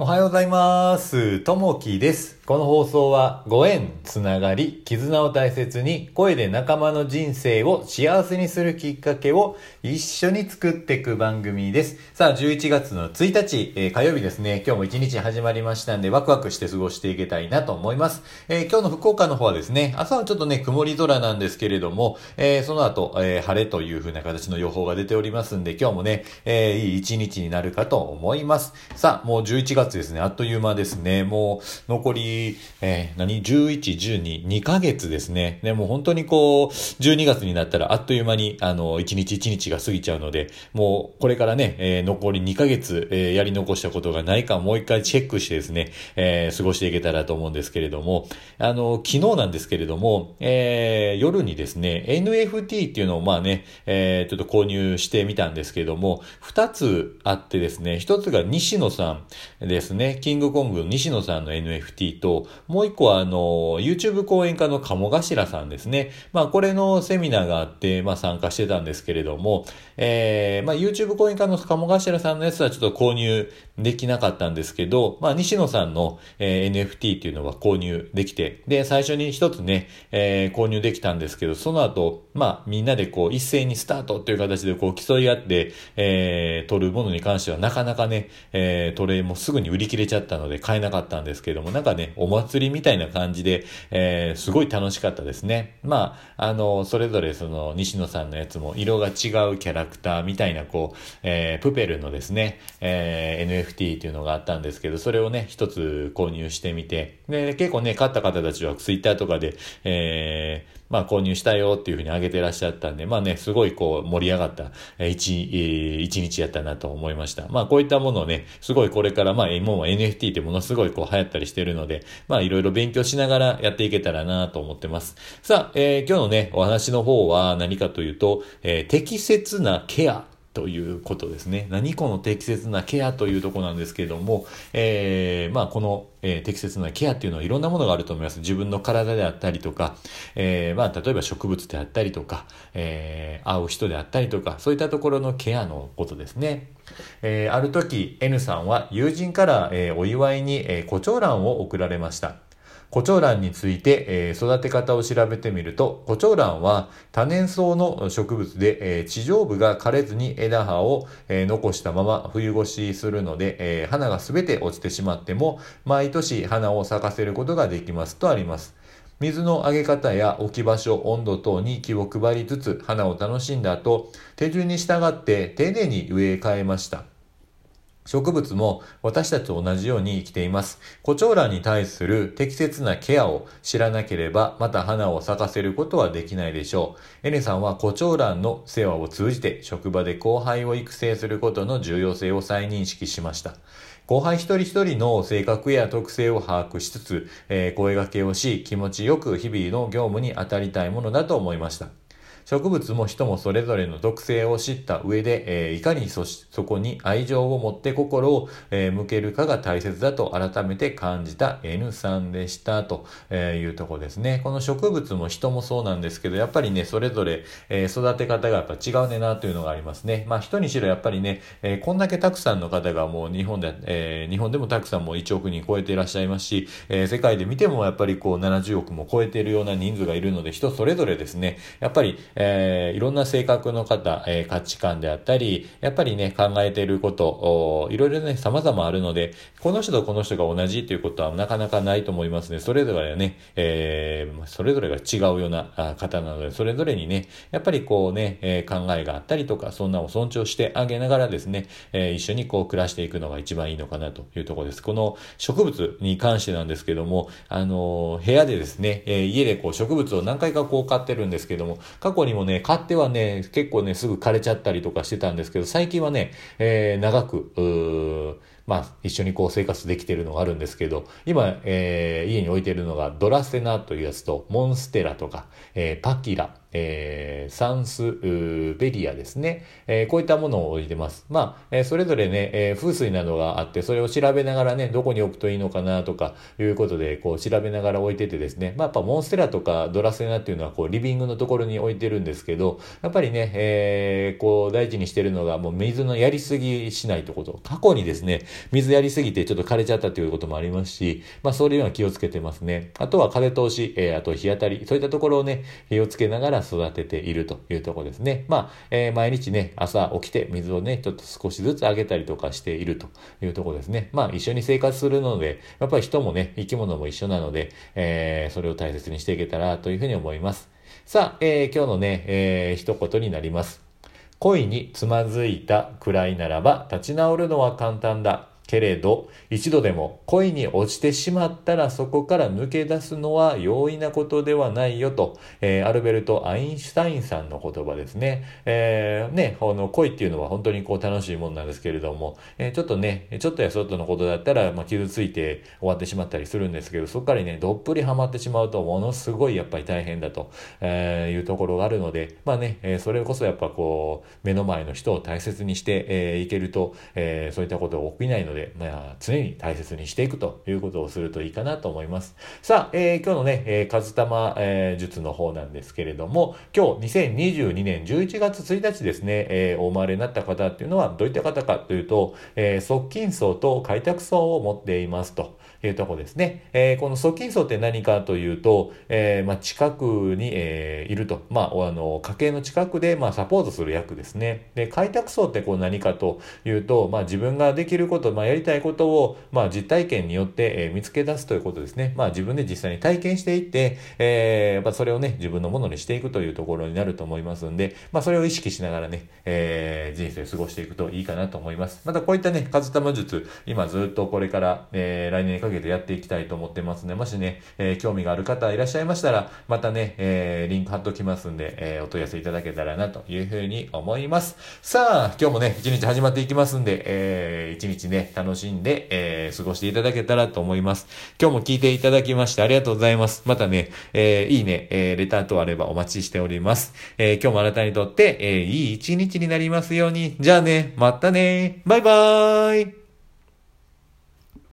おはようございます。ともきです。この放送はご縁、つながり、絆を大切に声で仲間の人生を幸せにするきっかけを一緒に作っていく番組です。さあ、11月の1日、えー火曜日ですね。今日も一日始まりましたんで、ワクワクして過ごしていけたいなと思います。えー今日の福岡の方はですね、朝はちょっとね、曇り空なんですけれども、えーその後、え晴れという風な形の予報が出ておりますんで、今日もね、えいい一日になるかと思います。さあ、もう11月ですね。あっという間ですね。もう、残り、えー何 ?11、12、2ヶ月ですね。ね、もう本当にこう、12月になったらあっという間に、あの、1日1日が過ぎちゃうので、もう、これからね、えー残り2ヶ月、えーやり残したことがないかもう一回チェックしてですね、え過ごしていけたらと思うんですけれども、あの、昨日なんですけれども、え夜にですね、NFT っていうのをまあね、えちょっと購入してみたんですけれども、2つあってですね、1つが西野さんでですね、キングコングの西野さんの NFT と、もう1個はあの、YouTube 講演家の鴨頭さんですね。まあこれのセミナーがあって、まあ参加してたんですけれども、えーまあ YouTube 講演家の鴨頭さんのやつはちょっと購入できなかったんですけど、まあ西野さんの、えー NFT っていうのは購入できて、で、最初に一つね、えー購入できたんですけど、その後、まあみんなでこう一斉にスタートという形でこう競い合って、えー取るものに関してはなかなかね、えートレイもすぐに売り切れちゃったので買えなかったんですけども、なんかね、お祭りみたいな感じで、えーすごい楽しかったですね。まあ、あの、それぞれその西野さんのやつも色が違うキャラクターみたいなこう、えープペルのですね、えー NFT っていうのがあったんですけど、それをね、一つ購入してみて、で、結構ね、買った方たちはツイッターとかで、えーまあ購入したよっていうふうに挙げてらっしゃったんで、まあね、すごいこう盛り上がった一、一日やったなと思いました。まあこういったものをね、すごいこれからまあ今は NFT ってものすごいこう流行ったりしてるので、まあいろいろ勉強しながらやっていけたらなと思ってます。さあ、えー今日のね、お話の方は何かというと、えー適切なケアということですね。何この適切なケアというところなんですけれども、えーまあこの、えー適切なケアっていうのはいろんなものがあると思います。自分の体であったりとか、えーまあ例えば植物であったりとか、えー会う人であったりとか、そういったところのケアのことですね。えーある時 N さんは友人から、えーお祝いに、えー、胡蝶蘭を贈られました。胡蝶蘭について、え育て方を調べてみると、胡蝶蘭は多年草の植物で、え地上部が枯れずに枝葉を、え残したまま冬越しするので、え花がすべて落ちてしまっても、毎年花を咲かせることができますとあります。水のあげ方や置き場所、温度等に気を配りつつ花を楽しんだ後、手順に従って丁寧に植え替えました。植物も私たちと同じように生きています。胡蝶蘭に対する適切なケアを知らなければ、また花を咲かせることはできないでしょう。エネさんは胡蝶蘭の世話を通じて、職場で後輩を育成することの重要性を再認識しました。後輩一人一人の性格や特性を把握しつつ、えー声掛けをし、気持ちよく日々の業務に当たりたいものだと思いました。植物も人もそれぞれの特性を知った上で、えいかにそそこに愛情を持って心を、え向けるかが大切だと改めて感じた N さんでしたというとこですね。この植物も人もそうなんですけど、やっぱりね、それぞれ、え育て方がやっぱ違うねなというのがありますね。まあ人にしろやっぱりね、えこんだけたくさんの方がもう日本で、え日本でもたくさんもう1億人超えていらっしゃいますし、え世界で見てもやっぱりこう70億も超えているような人数がいるので、人それぞれですね、やっぱり、えーいろんな性格の方、えー価値観であったり、やっぱりね、考えていること、おいろいろね、様々あるので、この人とこの人が同じということはなかなかないと思いますね。それぞれね、えーそれぞれが違うような方なので、それぞれにね、やっぱりこうね、え考えがあったりとか、そんなを尊重してあげながらですね、え一緒にこう暮らしていくのが一番いいのかなというところです。この植物に関してなんですけども、あの部屋でですね、え家でこう植物を何回かこう飼ってるんですけども、過去ににもね、買ってはね、結構ね、すぐ枯れちゃったりとかしてたんですけど、最近はね、えー長く、まあ、一緒にこう生活できてるのがあるんですけど、今、えー家に置いてるのがドラセナというやつと、モンステラとか、えーパキラ、えー、サンスベリアですね、えー、こういったものを置いてます。まあ、えー、それぞれね、え風水などがあって、それを調べながらね、どこに置くといいのかなとかいうことで、こう調べながら置いててですね、まあ、やっぱモンステラとかドラセナっていうのは、こうリビングのところに置いてるんですけど、やっぱりね、えこう大事にしてるのが、もう水のやりすぎしないとこと。過去にですね、水やりすぎてちょっと枯れちゃったということもありますし、まあ、そういうのは気をつけてますね。あとは風通し、えあと日当たり、そういったところをね、気をつけながら育てているというところですね。まあ、えー、毎日ね、朝起きて水をね、ちょっと少しずつあげたりとかしているというところですね。まあ、一緒に生活するので、やっぱり人もね、生き物も一緒なので、えー、それを大切にしていけたらというふうに思います。さあ、えー、今日のね、えー、一言になります。恋につまずいたくらいならば立ち直るのは簡単だ。けれど、一度でも恋に落ちてしまったらそこから抜け出すのは容易なことではないよと、えー、アルベルト・アインシュタインさんの言葉ですね。えー、ね、この恋っていうのは本当にこう楽しいもんなんですけれども、えー、ちょっとね、ちょっとやそっとのことだったら、まあ、傷ついて終わってしまったりするんですけど、そこからね、どっぷりハマってしまうとものすごいやっぱり大変だと、えいうところがあるので、まあね、えそれこそやっぱこう、目の前の人を大切にして、えいけると、えそういったことが起きないので、で、まあ、常に大切にしていくということをするといいかなと思います。さあ、えー、今日のね、えー、カズタマ、えー、術の方なんですけれども、今日2022年11月1日ですね、えー、お生まれになった方っていうのはどういった方かというと、えー、側近層と開拓層を持っていますと。いうとこですね。えー、この側近層って何かというと、えー、まあ、近くに、えー、いると。まあ、あの、家計の近くで、まあ、サポートする役ですね。で、開拓層ってこう何かというと、まあ、自分ができること、まあ、やりたいことを、まあ、実体験によって、えー、見つけ出すということですね。まあ、自分で実際に体験していって、えー、やっぱそれをね、自分のものにしていくというところになると思いますんで、まあ、それを意識しながらね、えー、人生を過ごしていくといいかなと思います。また、こういったね、数玉術、今ずっとこれから、えー、来年にかけてやっていきたいと思ってますので、もしね、えー、興味がある方いらっしゃいましたら、またね、えー、リンク貼っときますんで、えー、お問い合わせいただけたらなというふうに思います。さあ、今日もね、一日始まっていきますんで、えー、一日ね、楽しんで、えー、過ごしていただけたらと思います。今日も聞いていただきましてありがとうございます。またね、えー、いいね、えー、レター等あればお待ちしております。えー、今日もあなたにとって、えー、いい一日になりますように。じゃあね、またね、バイバーイ